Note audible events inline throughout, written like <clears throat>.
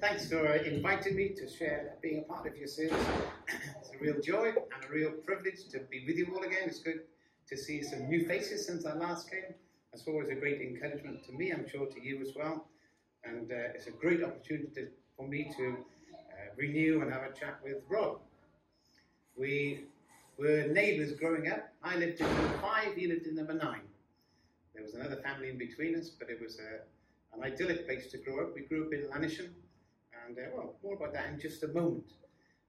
Thanks for inviting me to share being a part of your service. It's a real joy and a real privilege to be with you all again. It's good to see some new faces since I last came. That's always a great encouragement to me, I'm sure to you as well. And uh, it's a great opportunity to, for me to uh, renew and have a chat with Rob. We were neighbours growing up. I lived in number five, he lived in number nine. There was another family in between us, but it was a, an idyllic place to grow up. We grew up in Llanishen, and uh, well, more about that in just a moment.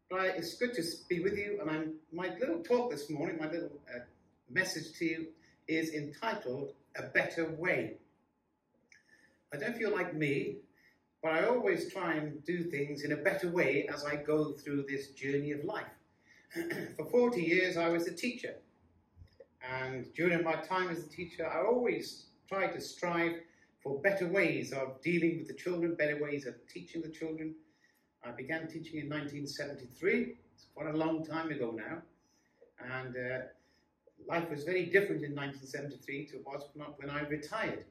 But I, it's good to be with you, and I'm, my little talk this morning, my little uh, message to you is entitled A Better Way. I don't feel like me, but I always try and do things in a better way as I go through this journey of life. <clears throat> For 40 years, I was a teacher. And during my time as a teacher, I always tried to strive for better ways of dealing with the children, better ways of teaching the children. I began teaching in 1973. It's quite a long time ago now. And uh, life was very different in 1973 to what when I retired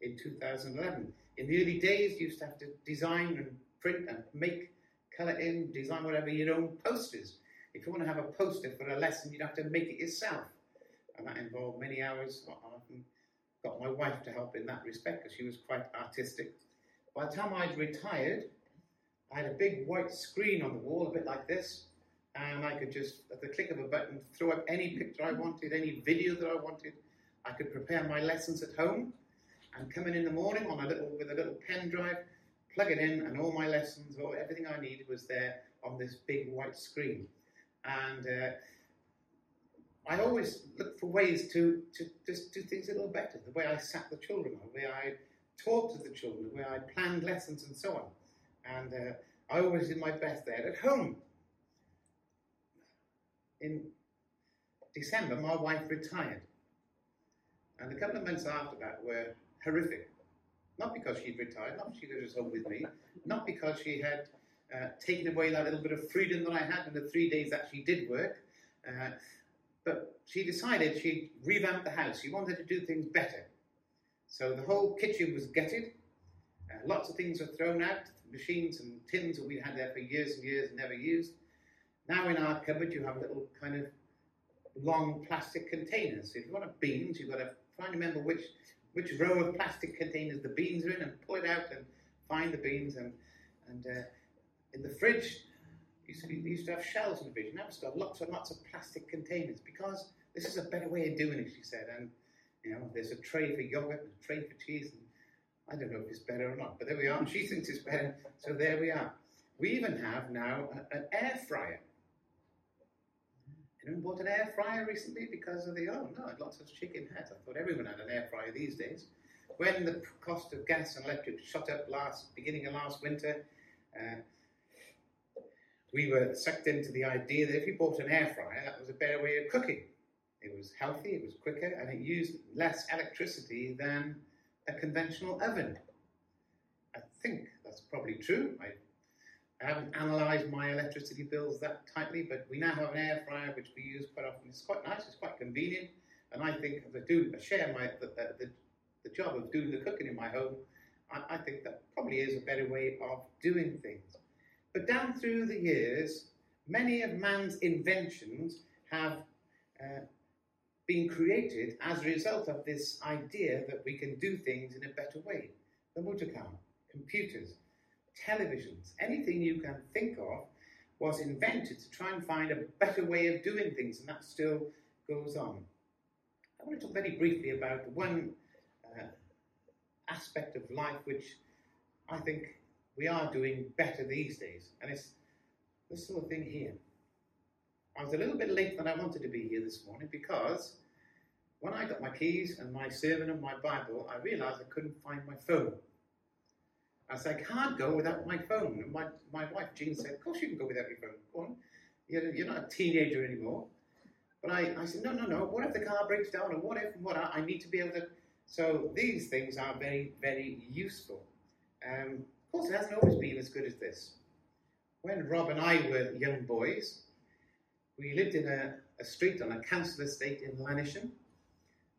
in 2011. In the early days, you used to have to design and print and make, colour in, design whatever your own posters. If you want to have a poster for a lesson, you'd have to make it yourself. And that involved many hours. Got my wife to help in that respect because she was quite artistic. By the time I'd retired, I had a big white screen on the wall, a bit like this, and I could just, at the click of a button, throw up any picture I wanted, any video that I wanted. I could prepare my lessons at home and come in in the morning on a little with a little pen drive, plug it in, and all my lessons or everything I needed was there on this big white screen. And uh, I always look for ways to, to just do things a little better. The way I sat the children, the way I talked to the children, the way I planned lessons, and so on. And uh, I always did my best there at home. In December, my wife retired. And a couple of months after that were horrific. Not because she'd retired, not because she was home with me, not because she had uh, taken away that little bit of freedom that I had in the three days that she did work. Uh, but she decided she'd revamp the house. She wanted to do things better. So the whole kitchen was gutted. Uh, lots of things were thrown out, machines and tins that we'd had there for years and years and never used. Now in our cupboard, you have little kind of long plastic containers. If you want a beans, you've got to try and remember which which row of plastic containers the beans are in and pull it out and find the beans. And and uh, in the fridge, we used to have shells in the fridge. Now it's got lots and lots of plastic containers because this is a better way of doing it, she said. And you know, there's a tray for yogurt and a tray for cheese. And I don't know if it's better or not, but there we are. <laughs> She thinks it's better, so there we are. We even have now an air fryer. Anyone bought an air fryer recently because of the oh no, lots of chicken heads. I thought everyone had an air fryer these days. When the cost of gas and electric shot up last beginning of last winter, uh, we were sucked into the idea that if you bought an air fryer, that was a better way of cooking. It was healthy, it was quicker, and it used less electricity than a conventional oven. I think that's probably true. I, I haven't analysed my electricity bills that tightly, but we now have an air fryer which we use quite often. It's quite nice, it's quite convenient, and I think if I do I share my the, the, the, job of doing the cooking in my home, I, I think that probably is a better way of doing things. But down through the years, many of man's inventions have uh, been created as a result of this idea that we can do things in a better way. The motor car, computers, televisions, anything you can think of was invented to try and find a better way of doing things, and that still goes on. I want to talk very briefly about the one uh, aspect of life which I think we are doing better these days. And it's this sort of thing here. I was a little bit late than I wanted to be here this morning because when I got my keys and my sermon and my Bible, I realized I couldn't find my phone. I said, I can't go without my phone. And my, my wife, Jean, said, Of course you can go without your phone. Go on. You're, not a teenager anymore. But I, I said, No, no, no. What if the car breaks down? And what if, and what? I need to be able to. So these things are very, very useful. Um, course, it hasn't always been as good as this. When Rob and I were young boys, we lived in a, a street on a council estate in Llanishen.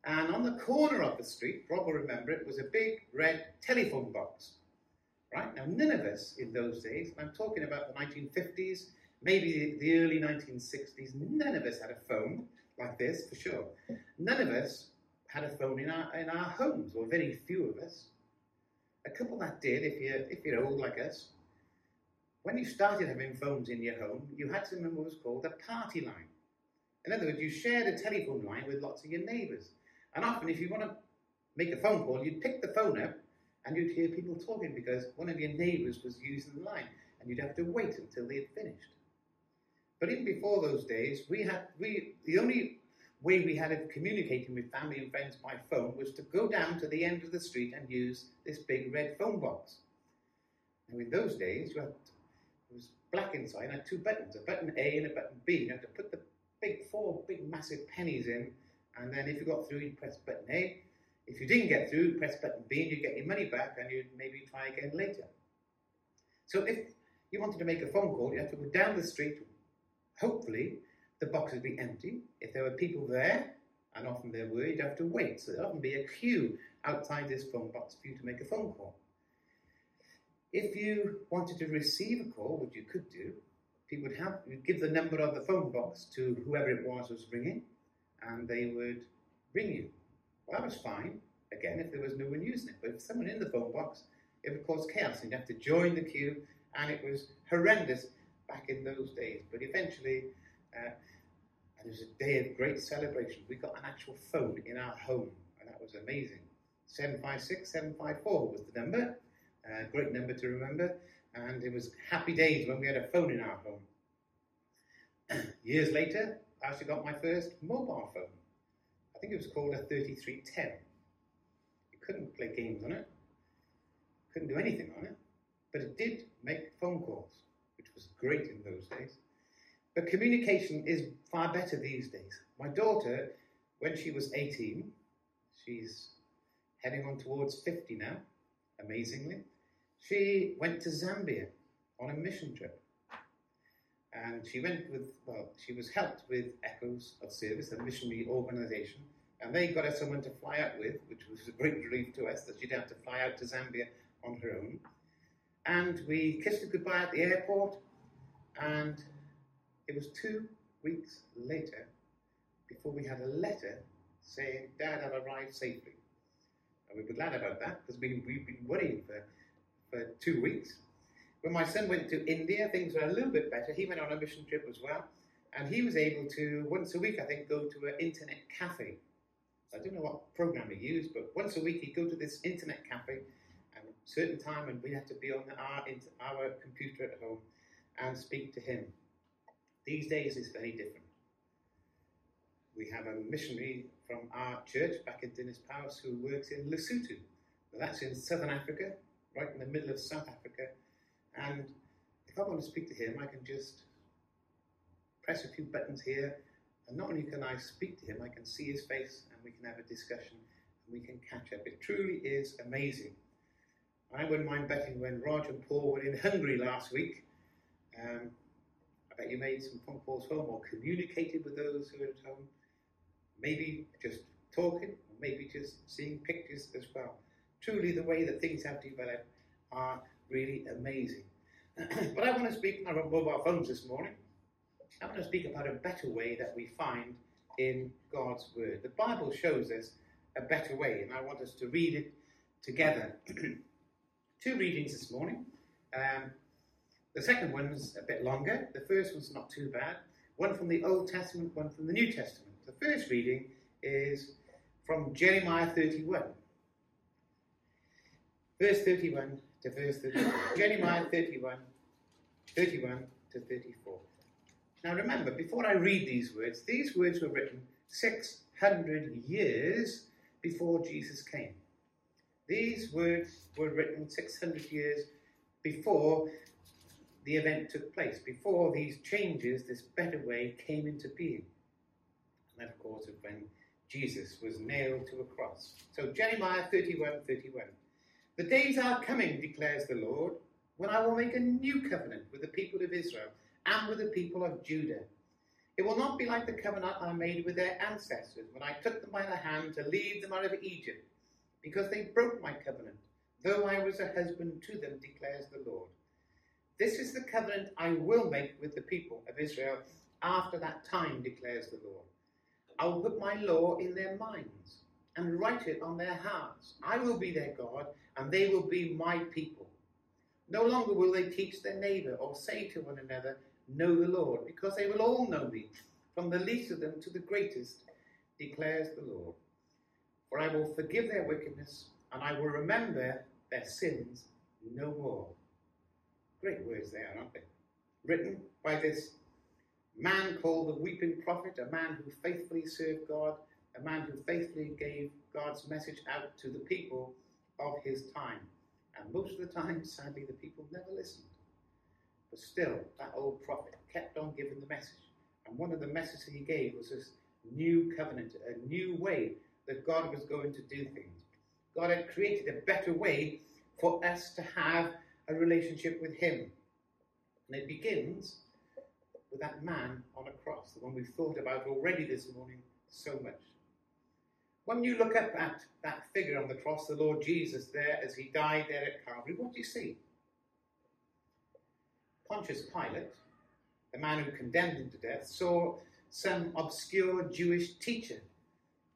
And on the corner of the street, Rob will remember it, was a big red telephone box. Right? Now, none of us in those days, I'm talking about the 1950s, maybe the early 1960s, none of us had a phone like this, for sure. None of us had a phone in our, in our homes, or very few of us. A couple that did, if you're, if you're old like us, when you started having phones in your home, you had something what was called a party line. In other words, you shared a telephone line with lots of your neighbours. And often, if you want to make a phone call, you'd pick the phone up and you'd hear people talking because one of your neighbours was using the line, and you'd have to wait until they had finished. But even before those days, we had we the only way we had of communicating with family and friends by phone was to go down to the end of the street and use this big red phone box. Now, in those days, you had it was black inside and had two buttons, a button A and a button B. You had to put the big four big massive pennies in, and then if you got through, you press button A. If you didn't get through, press button B, and you get your money back, and you'd maybe try again later. So if you wanted to make a phone call, you had to go down the street. Hopefully, the box would be empty. If there were people there, and often there were, you'd have to wait. So there'd often be a queue outside this phone box for you to make a phone call. If you wanted to receive a call, which you could do, people would have you'd give the number of the phone box to whoever it was was ringing, and they would ring you. Well, that was fine. Again, if there was no one using it, but if someone in the phone box, it would cause chaos. and You'd have to join the queue, and it was horrendous back in those days. But eventually, uh, and it was a day of great celebration. We got an actual phone in our home, and that was amazing. 756 754 was the number, uh, great number to remember, and it was happy days when we had a phone in our home. <clears throat> Years later, I actually got my first mobile phone. I think it was called a 3310. You couldn't play games on it, couldn't do anything on it, but it did make phone calls, which was great in those days. But communication is far better these days. My daughter, when she was 18, she's heading on towards 50 now, amazingly, she went to Zambia on a mission trip. And she went with, well, she was helped with Echoes of Service, a missionary organization, and they got her someone to fly out with, which was a great relief to us that she'd have to fly out to Zambia on her own. And we kissed her goodbye at the airport, and it was two weeks later before we had a letter saying Dad had arrived safely. And we were glad about that because we, we've been worrying for, for two weeks. When my son went to India, things were a little bit better. He went on a mission trip as well. And he was able to, once a week, I think, go to an internet cafe. I don't know what program he used, but once a week he'd go to this internet cafe at a certain time, and we had to be on our, our computer at home and speak to him. These days it's very different. We have a missionary from our church back in Dinas Powys who works in Lesotho. Now that's in southern Africa, right in the middle of South Africa. And if I want to speak to him, I can just press a few buttons here. And not only can I speak to him, I can see his face and we can have a discussion and we can catch up. It truly is amazing. I wouldn't mind betting when Roger and Paul were in Hungary last week. Um, bet you made some phone calls home or communicated with those who are at home. Maybe just talking, maybe just seeing pictures as well. Truly, the way that things have developed are really amazing. <clears throat> but I want to speak about mobile phones this morning. I want to speak about a better way that we find in God's Word. The Bible shows us a better way, and I want us to read it together. <clears throat> Two readings this morning. Um, the second one one's a bit longer. The first one's not too bad. One from the Old Testament, one from the New Testament. The first reading is from Jeremiah 31. Verse 31 to verse 34. Jeremiah 31, 31 to 34. Now remember, before I read these words, these words were written 600 years before Jesus came. These words were written 600 years before the event took place, before these changes, this better way came into being. And that, of course, is when Jesus was nailed to a cross. So, Jeremiah 31 31. The days are coming, declares the Lord, when I will make a new covenant with the people of Israel and with the people of Judah. It will not be like the covenant I made with their ancestors when I took them by the hand to lead them out of Egypt, because they broke my covenant, though I was a husband to them, declares the Lord. This is the covenant I will make with the people of Israel after that time, declares the Lord. I will put my law in their minds and write it on their hearts. I will be their God, and they will be my people. No longer will they teach their neighbor or say to one another, Know the Lord, because they will all know me, from the least of them to the greatest, declares the Lord. For I will forgive their wickedness, and I will remember their sins no more. Great words there, aren't they? Written by this man called the weeping prophet, a man who faithfully served God, a man who faithfully gave God's message out to the people of his time. And most of the time, sadly, the people never listened. But still, that old prophet kept on giving the message. And one of the messages he gave was this new covenant, a new way that God was going to do things. God had created a better way for us to have a relationship with Him. And it begins with that man on a cross, the one we've thought about already this morning so much. When you look up at that figure on the cross, the Lord Jesus there as he died there at Calvary, what do you see? Pontius Pilate, the man who condemned him to death, saw some obscure Jewish teacher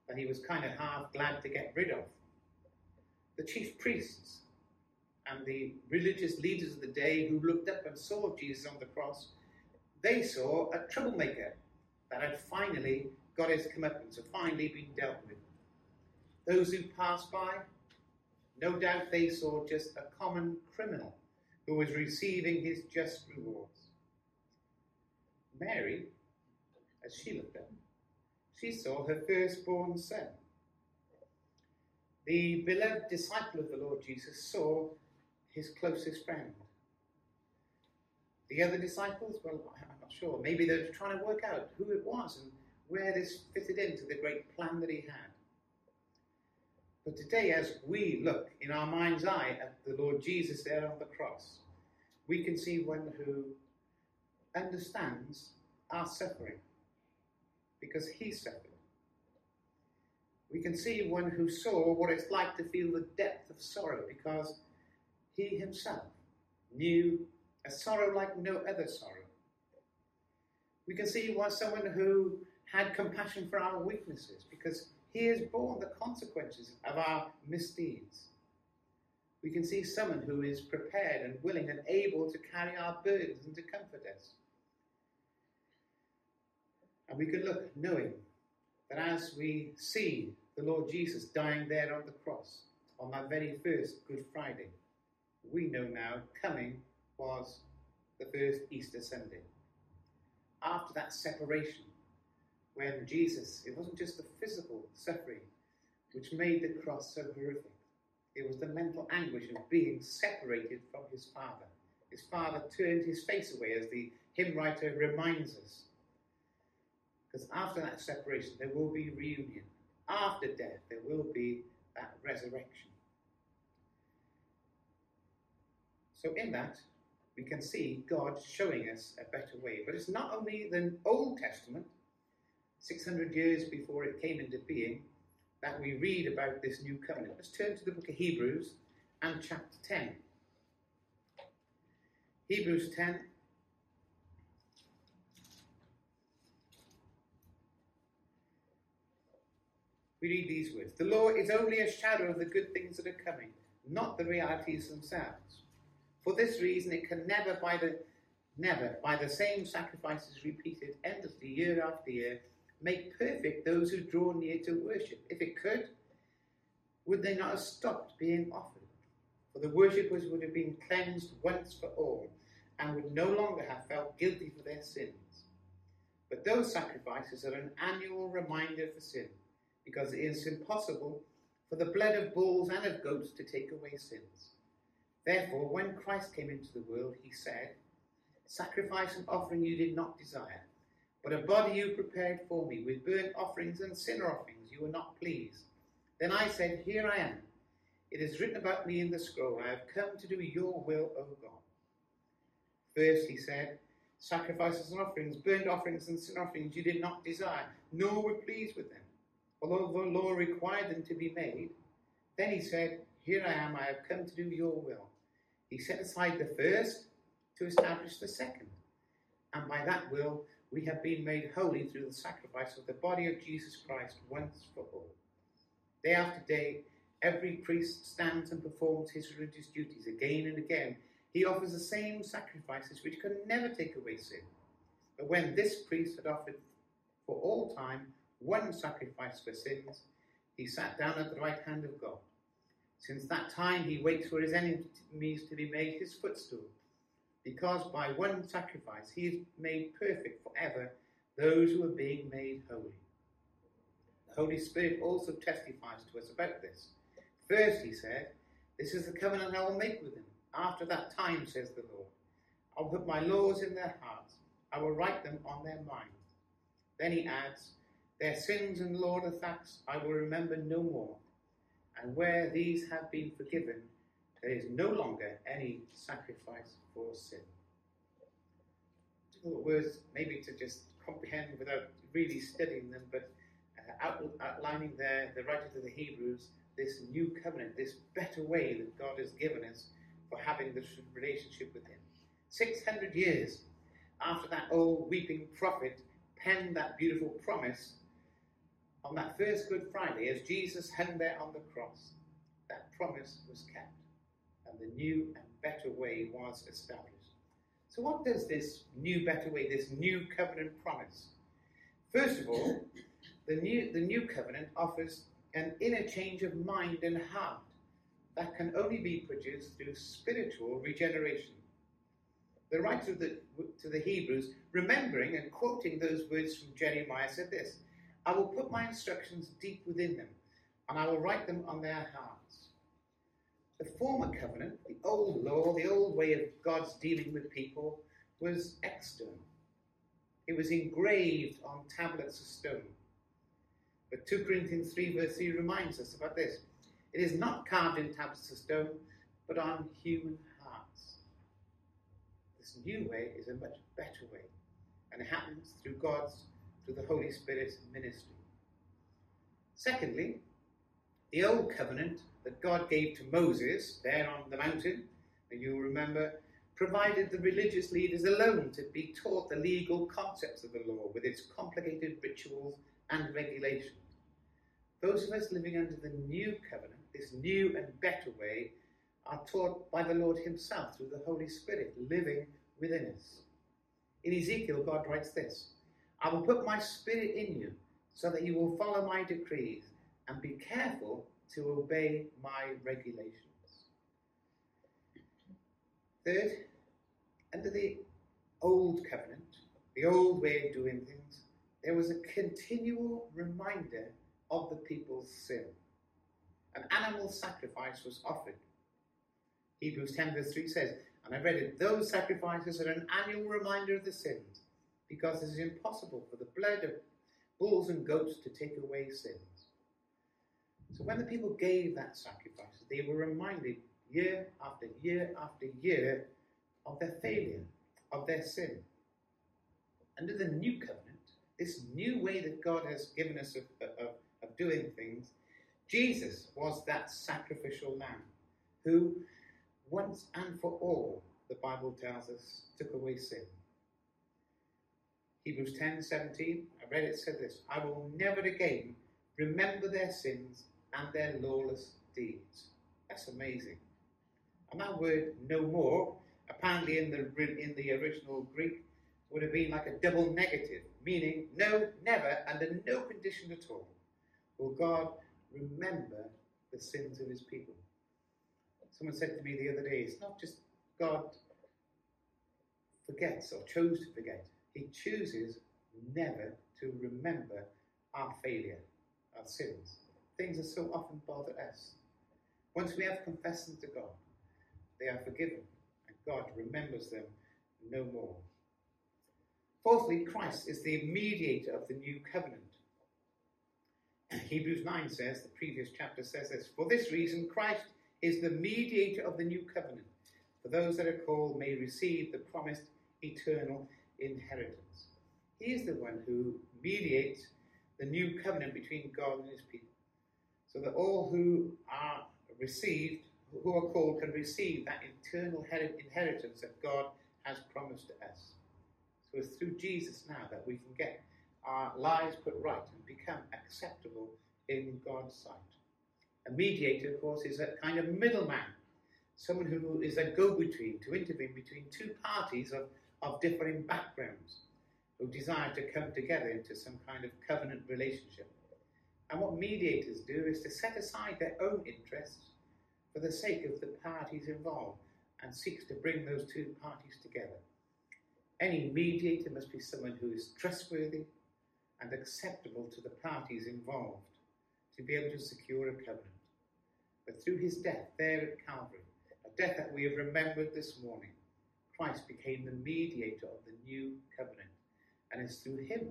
that he was kind of half glad to get rid of. The chief priests and the religious leaders of the day who looked up and saw Jesus on the cross, they saw a troublemaker that had finally got his comeuppance, had finally been dealt with. Those who passed by, no doubt they saw just a common criminal who was receiving his just rewards. Mary, as she looked up, she saw her firstborn son. The beloved disciple of the Lord Jesus saw his closest friend. The other disciples, well, I'm not sure. Maybe they're trying to work out who it was and where this fitted into the great plan that he had. But today, as we look in our mind's eye at the Lord Jesus there on the cross, we can see one who understands our suffering because he suffered. We can see one who saw what it's like to feel the depth of sorrow because he himself knew a sorrow like no other sorrow. We can see one someone who had compassion for our weaknesses because he has borne the consequences of our misdeeds. We can see someone who is prepared and willing and able to carry our burdens and to comfort us. And we can look knowing that as we see the Lord Jesus dying there on the cross on that very first Good Friday, we know now coming was the first Easter Sunday. After that separation, when Jesus, it wasn't just the physical suffering which made the cross so horrific, it was the mental anguish of being separated from his Father. His Father turned his face away, as the hymn writer reminds us. Because after that separation, there will be reunion. After death, there will be that resurrection. So, in that, we can see God showing us a better way. But it's not only the Old Testament, 600 years before it came into being, that we read about this new covenant. Let's turn to the book of Hebrews and chapter 10. Hebrews 10. We read these words The law is only a shadow of the good things that are coming, not the realities themselves. For this reason, it can never, by the never, by the same sacrifices repeated endlessly year after year, make perfect those who draw near to worship. If it could, would they not have stopped being offered? For the worshippers would have been cleansed once for all, and would no longer have felt guilty for their sins. But those sacrifices are an annual reminder for sin, because it is impossible for the blood of bulls and of goats to take away sins. Therefore, when Christ came into the world, he said, Sacrifice and offering you did not desire, but a body you prepared for me, with burnt offerings and sin offerings you were not pleased. Then I said, Here I am. It is written about me in the scroll, I have come to do your will, O God. First, he said, Sacrifices and offerings, burnt offerings and sin offerings you did not desire, nor were pleased with them, although the law required them to be made. Then he said, Here I am, I have come to do your will. He set aside the first to establish the second. And by that will, we have been made holy through the sacrifice of the body of Jesus Christ once for all. Day after day, every priest stands and performs his religious duties again and again. He offers the same sacrifices which can never take away sin. But when this priest had offered for all time one sacrifice for sins, he sat down at the right hand of God. Since that time, he waits for his enemies to be made his footstool, because by one sacrifice he has made perfect forever those who are being made holy. The Holy Spirit also testifies to us about this. First, he said, This is the covenant I will make with them. After that time, says the Lord, I'll put my laws in their hearts, I will write them on their minds. Then he adds, Their sins and lawless acts I will remember no more. And where these have been forgiven, there is no longer any sacrifice for sin. Difficult words, maybe to just comprehend without really studying them, but uh, out, outlining there, the writer to the Hebrews, this new covenant, this better way that God has given us for having this relationship with Him. 600 years after that old weeping prophet penned that beautiful promise, on that first Good Friday, as Jesus hung there on the cross, that promise was kept, and the new and better way was established. So, what does this new, better way, this new covenant promise? First of all, the new, the new covenant offers an inner change of mind and heart that can only be produced through spiritual regeneration. The writer the, to the Hebrews, remembering and quoting those words from Jeremiah, said this I will put my instructions deep within them, and I will write them on their hearts. The former covenant, the old law, the old way of God's dealing with people, was external. It was engraved on tablets of stone. But 2 Corinthians 3, verse 3 reminds us about this. It is not carved in tablets of stone, but on human hearts. This new way is a much better way, and it happens through God's to the Holy Spirit's ministry. Secondly, the old covenant that God gave to Moses there on the mountain, and you'll remember, provided the religious leaders alone to be taught the legal concepts of the law with its complicated rituals and regulations. Those of us living under the new covenant, this new and better way, are taught by the Lord Himself through the Holy Spirit living within us. In Ezekiel, God writes this I will put my spirit in you so that you will follow my decrees and be careful to obey my regulations. Third, under the old covenant, the old way of doing things, there was a continual reminder of the people's sin. An animal sacrifice was offered. Hebrews 10 verse 3 says, and I read it, those sacrifices are an annual reminder of the sins because it is impossible for the blood of bulls and goats to take away sins. So when the people gave that sacrifice, they were reminded year after year after year of their failure, of their sin. Under the new covenant, this new way that God has given us of, of, of doing things, Jesus was that sacrificial lamb who, once and for all, the Bible tells us, took away sin. Hebrews 10 17, I read it, said this I will never again remember their sins and their lawless deeds. That's amazing. And that word no more, apparently in the, in the original Greek, would have been like a double negative, meaning no, never, under no condition at all will God remember the sins of his people. Someone said to me the other day, it's not just God forgets or chose to forget. He chooses never to remember our failure, our sins. Things that so often bother us. Once we have confessed them to God, they are forgiven, and God remembers them no more. Fourthly, Christ is the mediator of the new covenant. <clears throat> Hebrews 9 says, the previous chapter says this, For this reason, Christ is the mediator of the new covenant, for those that are called may receive the promised eternal inheritance. He is the one who mediates the new covenant between God and his people, so that all who are received, who are called, can receive that eternal inheritance that God has promised to us. So it's through Jesus now that we can get our lives put right and become acceptable in God's sight. A mediator, of course, is a kind of middleman, someone who is a go between to intervene between two parties of, of differing backgrounds who desire to come together into some kind of covenant relationship. And what mediators do is to set aside their own interests for the sake of the parties involved and seeks to bring those two parties together. Any mediator must be someone who is trustworthy and acceptable to the parties involved to be able to secure a covenant. But through his death there at Calvary, a death that we have remembered this morning, Christ became the mediator of the new covenant. And it's through him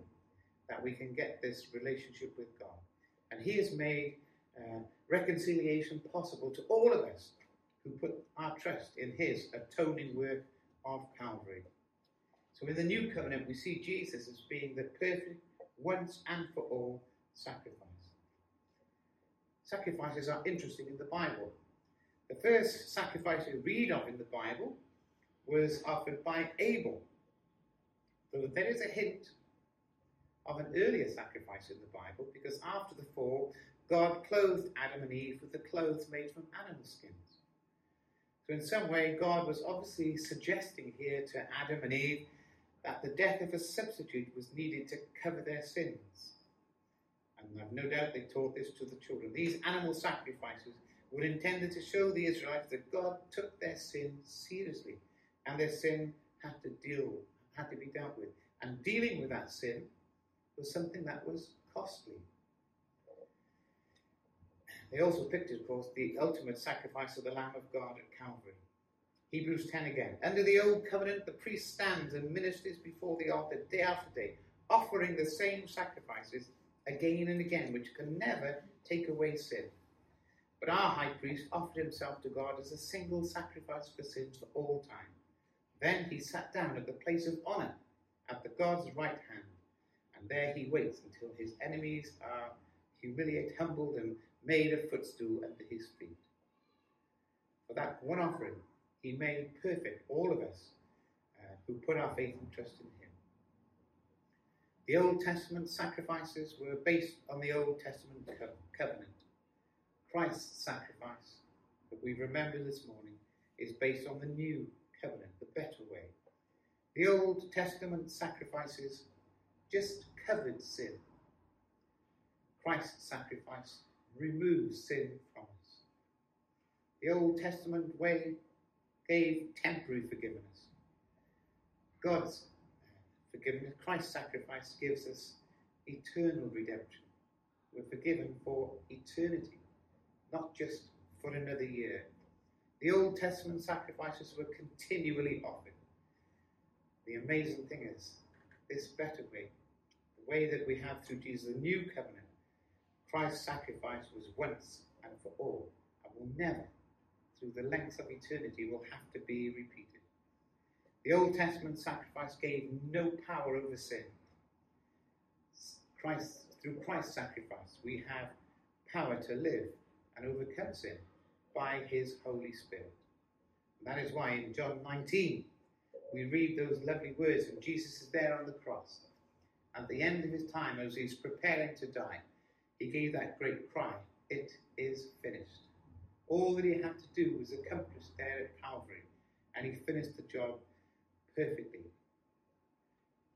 that we can get this relationship with God. And he has made uh, reconciliation possible to all of us who put our trust in his atoning work of Calvary. So in the new covenant, we see Jesus as being the perfect, once and for all sacrifice. Sacrifices are interesting in the Bible. The first sacrifice we read of in the Bible was offered by Abel. Though there is a hint of an earlier sacrifice in the Bible because after the fall, God clothed Adam and Eve with the clothes made from animal skins. So, in some way, God was obviously suggesting here to Adam and Eve that the death of a substitute was needed to cover their sins. And I've no doubt they taught this to the children. These animal sacrifices were intended to show the Israelites that God took their sin seriously and their sin had to deal, had to be dealt with. And dealing with that sin was something that was costly. They also pictured, of course, the ultimate sacrifice of the Lamb of God at Calvary. Hebrews 10 again. Under the old covenant, the priest stands and ministers before the altar day after day, offering the same sacrifices again and again, which can never take away sin. But our high priest offered himself to God as a single sacrifice for sins for all time. Then he sat down at the place of honour at the God's right hand, and there he waits until his enemies are humiliated, humbled, and made a footstool under his feet. For that one offering, he made perfect all of us uh, who put our faith and trust in him. The Old Testament sacrifices were based on the Old Testament co- covenant. Christ's sacrifice that we remember this morning is based on the new covenant, the better way. The Old Testament sacrifices just covered sin. Christ's sacrifice removes sin from us. The Old Testament way gave temporary forgiveness. God's forgiveness, Christ's sacrifice, gives us eternal redemption. We're forgiven for eternity, not just for another year. The Old Testament sacrifices were continually offered. The amazing thing is, this better way, the way that we have through Jesus, the new covenant, Christ's sacrifice was once and for all, and will never, through the length of eternity, will have to be repeated. The Old Testament sacrifice gave no power over sin. Christ, through Christ's sacrifice, we have power to live and overcome sin by his Holy Spirit. And that is why in John 19 we read those lovely words when Jesus is there on the cross. At the end of his time, as he's preparing to die, he gave that great cry, It is finished. All that he had to do was accomplished there at Calvary, and he finished the job perfectly.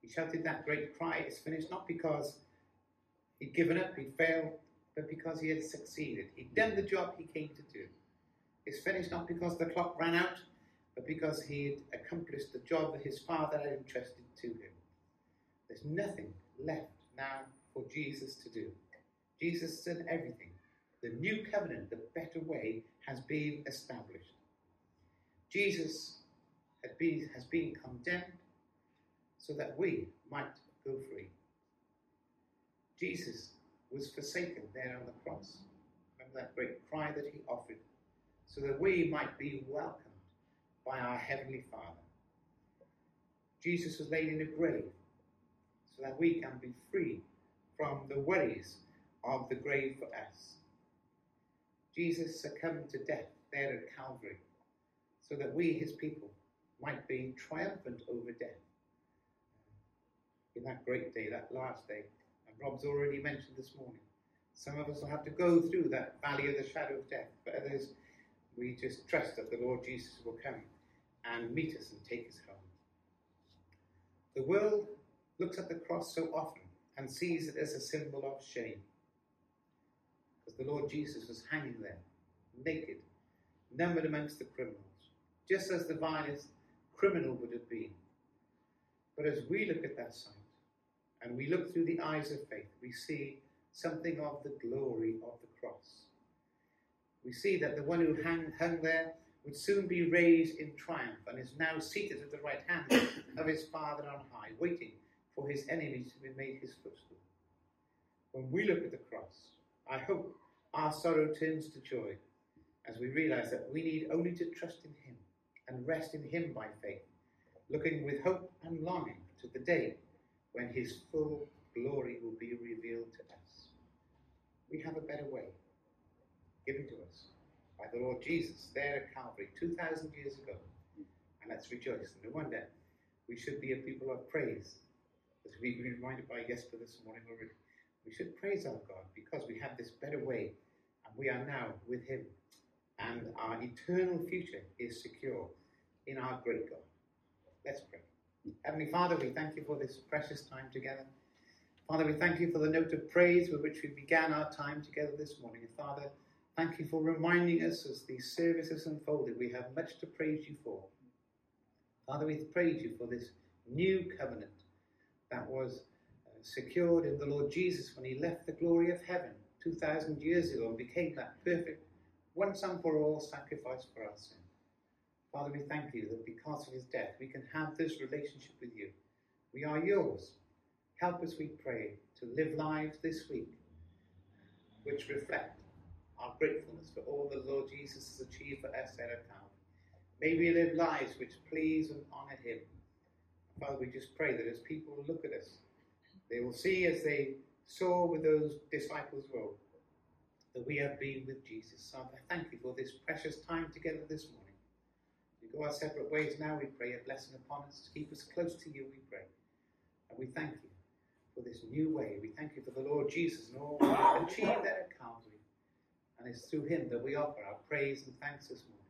He shouted that great cry, It's finished, not because he'd given up, he'd failed, but because he had succeeded. He'd done the job he came to do. It's finished not because the clock ran out, but because he had accomplished the job that his Father had entrusted to him. There's nothing left now for Jesus to do. Jesus said everything. The new covenant, the better way, has been established. Jesus been, has been condemned so that we might go free. Jesus was forsaken there on the cross. Remember that great cry that he offered, so that we might be welcomed by our Heavenly Father. Jesus was laid in a grave so that we can be free from the worries of the grave for us. Jesus succumbed to death there at Calvary so that we, his people, might be triumphant over death. In that great day, that last day, and Rob's already mentioned this morning, some of us will have to go through that valley of the shadow of death, but others, we just trust that the Lord Jesus will come and meet us and take us home. The world looks at the cross so often and sees it as a symbol of shame. Because the Lord Jesus was hanging there, naked, numbered amongst the criminals, just as the vilest criminal would have been. But as we look at that sight, and we look through the eyes of faith, we see something of the glory of the cross. We see that the one who hung, hung there would soon be raised in triumph and is now seated at the right hand <coughs> of his Father on high, waiting for his enemies to be made his footstool. When we look at the cross, I hope our sorrow turns to joy as we realize that we need only to trust in him and rest in him by faith, looking with hope and longing to the day when his full glory will be revealed to us. We have a better way given to us by the Lord Jesus there at Calvary 2,000 years ago. And let's rejoice. No wonder we should be a people of praise, as we've been reminded by Jesper this morning already. We should praise our God because we have this better way and we are now with Him. And our eternal future is secure in our great God. Let's pray. Heavenly Father, we thank you for this precious time together. Father, we thank you for the note of praise with which we began our time together this morning. Father, thank you for reminding us as these services unfolded, we have much to praise you for. Father, we praise you for this new covenant that was uh, secured in the Lord Jesus when he left the glory of heaven 2,000 years ago and became that perfect, once and for all sacrifice for our sin. Father, we thank you that because of his death, we can have this relationship with you. We are yours. Help us, we pray, to live lives this week which reflect our gratefulness for all the Lord Jesus has achieved for us at our Calvary. May we live lives which please and honour him. Father, we just pray that as people look at us, they will see as they saw with those disciples well, that we have been with Jesus. So I thank you for this precious time together this morning. We go our separate ways now. We pray a blessing upon us. Keep us close to you, we pray. And we thank you for this new way. We thank you for the Lord Jesus and all we have achieved there at Calvary. And it's through him that we offer our praise and thanks this morning.